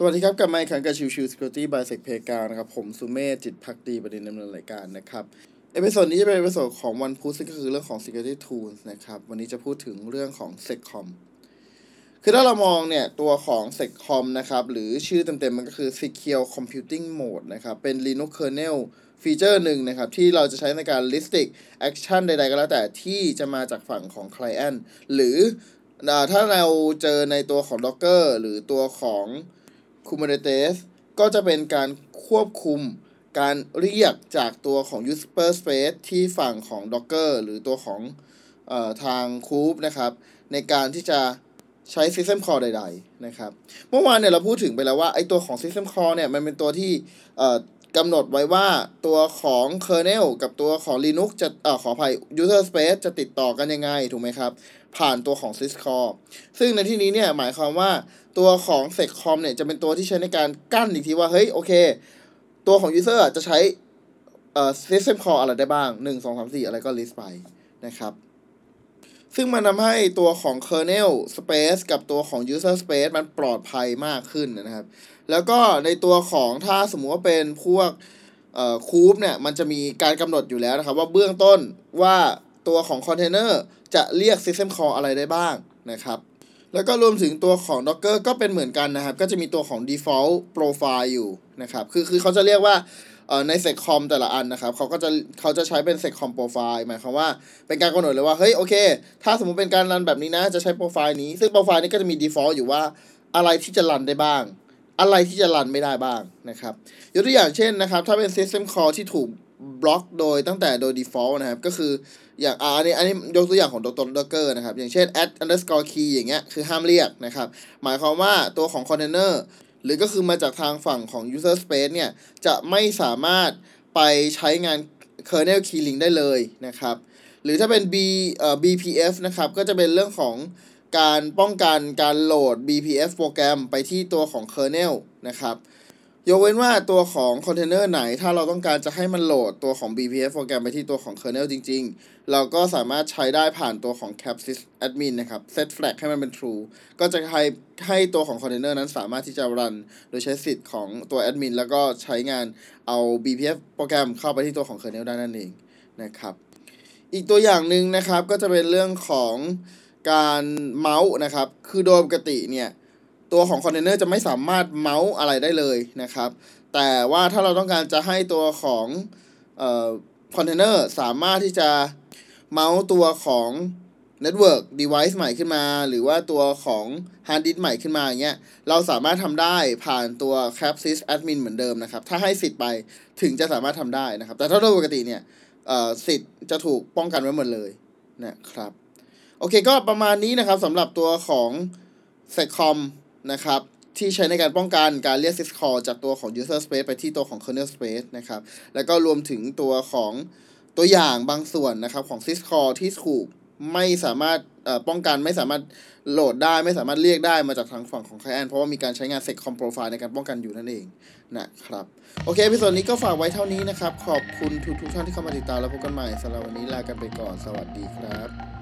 สวัสดีครับกลับมาอีกครั้งกับชิวชิว Security by SecPlayground นะครับ ผมสุเมธจิตภักดีบดินทร์ดำเนินรายการนะครับ episode นี้จะเป็น episode ของวันพุธซึ่งก็คือเรื่องของ Security Tools นะครับ วันนี้จะพูดถึงเรื่องของ SecCom คือถ้าเรามองเนี่ย ตัวของ seccomp นะครับ หรือชื่อเต็มๆมันก็คือ Secure Computing Mode นะครับ เป็น Linux kernel feature หนึ่งนะครับ ที่เราจะใช้ในการ restricting action ใดๆก็แล้วแต่ที่จะมาจากฝั่งของ client หรือถ้าเราเจอในตัวของ Docker หรือตัวของ Kubernetes ก็จะเป็นการควบคุมการเรียกจากตัวของ User Space ที่ฝั่งของ Docker หรือตัวของออทาง Kube นะครับ ในการที่จะใช้ System Call ใด ๆ นะครับ เมื่อวานเนี่ยเราพูดถึงไปแล้วว่าไอตัวของ System Call เนี่ยมันเป็นตัวที่ กำหนดไว้ว่าตัวของ kernel กับตัวของ Linux จะเอ่อขออภัย User Space จะติดต่อกันยังไง ถูกไหมครับ ผ่านตัวของ syscall ซึ่งในที่นี้เนี่ยหมายความว่าตัวของ seccom เนี่ยจะเป็นตัวที่ใช้ในการกั้นอีกทีว่า เฮ้ย โอเค ตัวของ user อะจะใช้เอ่อ system call อะไรได้บ้าง 1 2 3 4 อะไรก็ list ไปนะครับ ซึ่งมันทำให้ตัวของ kernel space กับตัวของ user space มันปลอดภัยมากขึ้นนะครับ แล้วก็ในตัวของถ้าสมมุติว่าเป็นพวกเอ่อคูปเนี่ย มันจะมีการกำหนดอยู่แล้วนะครับ ว่าเบื้องต้นว่าตัวของคอนเทนเนอร์จะเรียก System Call อะไรได้บ้างนะครับแล้วก็รวมถึงตัวของ Docker ก็เป็นเหมือนกันนะครับ ก็จะมีตัวของ default profile อยู่นะครับ คือคือเขาจะเรียกว่า ใน seccom แต่ละอันนะครับเขาก็จะเขาจะใช้เป็น seccom profile หมายความว่าเป็นการกำหนดเลยว่าเฮ้ยโอเค ถ้าสมมติเป็นการรันแบบนี้นะจะใช้โปรไฟล์นี้ ซึ่งโปรไฟล์นี้ก็จะมี default อยู่ว่าอะไรที่จะรันได้บ้าง อะไรที่จะรันไม่ได้บ้างนะครับยกตัวอย่างเช่นนะครับ ถ้าเป็น system call ที่ถูกบล็อกโดยตั้งแต่โดย default นะครับก็คืออย่างอ่าอันนี้อันนี้ยกตัวอย่างของ Docker นะครับ อย่างเช่น add underscore key อย่างเงี้ยคือห้ามเรียกนะครับ หมายความว่าตัวของ container หรือก็คือมาจากทางฝั่งของ user space เนี่ย จะไม่สามารถไปใช้งาน kernel keyling ได้เลยนะครับ หรือถ้าเป็น B เอ่อ BPF นะครับ ก็จะเป็นเรื่องของการป้องกันการโหลด BPF โปรแกรมไปที่ตัวของ kernel นะครับ ยกเว้นว่าตัวของคอนเทนเนอร์ไหน ถ้าเราต้องการจะให้มันโหลดตัวของ BPF โปรแกรมไปที่ตัวของ kernel จริง ๆ เราก็สามารถใช้ได้ผ่านตัวของ CAP_SYS_ADMIN นะครับ set flag ให้มันเป็น true ก็จะให้ให้ตัวของคอนเทนเนอร์นั้นสามารถที่จะ run โดยใช้สิทธิ์ของตัว admin แล้วก็ใช้งานเอา BPF โปรแกรมเข้าไปที่ตัวของ kernel ได้นั่นเองนะครับ อีกตัวอย่างหนึ่งนะครับก็จะเป็นเรื่องของการเมาส์นะครับ คือโดยปกติเนี่ย ตัวของคอนเทนเนอร์จะไม่สามารถเมาส์อะไรได้เลยนะครับ แต่ว่าถ้าเราต้องการจะให้ตัวของเอ่อคอนเทนเนอร์สามารถที่จะเมาส์ตัวของ Network Device ใหม่ขึ้นมา หรือว่าตัวของ Hard Disk ใหม่ขึ้นมาอย่างเงี้ยเราสามารถทำได้ผ่านตัว CAP_SYS_ADMIN เหมือนเดิมนะครับ ถ้าให้สิทธิ์ไปถึงจะสามารถทำได้นะครับ แต่ถ้าโดยปกติเนี่ยสิทธิ์จะถูกป้องกันไว้หมดเลยนะครับ โอเคก็ประมาณนี้นะครับสำหรับตัวของ s e c o m นะครับที่ใช้ในการป้องกันการเรียก syscall จากตัวของ user space ไปที่ตัวของ kernel space นะครับ แล้วก็รวมถึงตัวของตัวอย่างบางส่วนนะครับของ syscall ที่ถูกไม่สามารถป้องกันไม่สามารถโหลดได้ไม่สามารถเรียกได้มาจากทางฝั่งของ client เพราะว่ามีการใช้งาน seccom profile ในการป้องกันอยู่นั่นเองนะครับ โอเคพิโซดนี้ก็ฝากไว้เท่านี้นะครับ ขอบคุณทุกทุกท่านที่เข้ามาติดตามแล้วพบกันใหม่สำหรับวันนี้ลากันไปก่อนสวัสดีครับ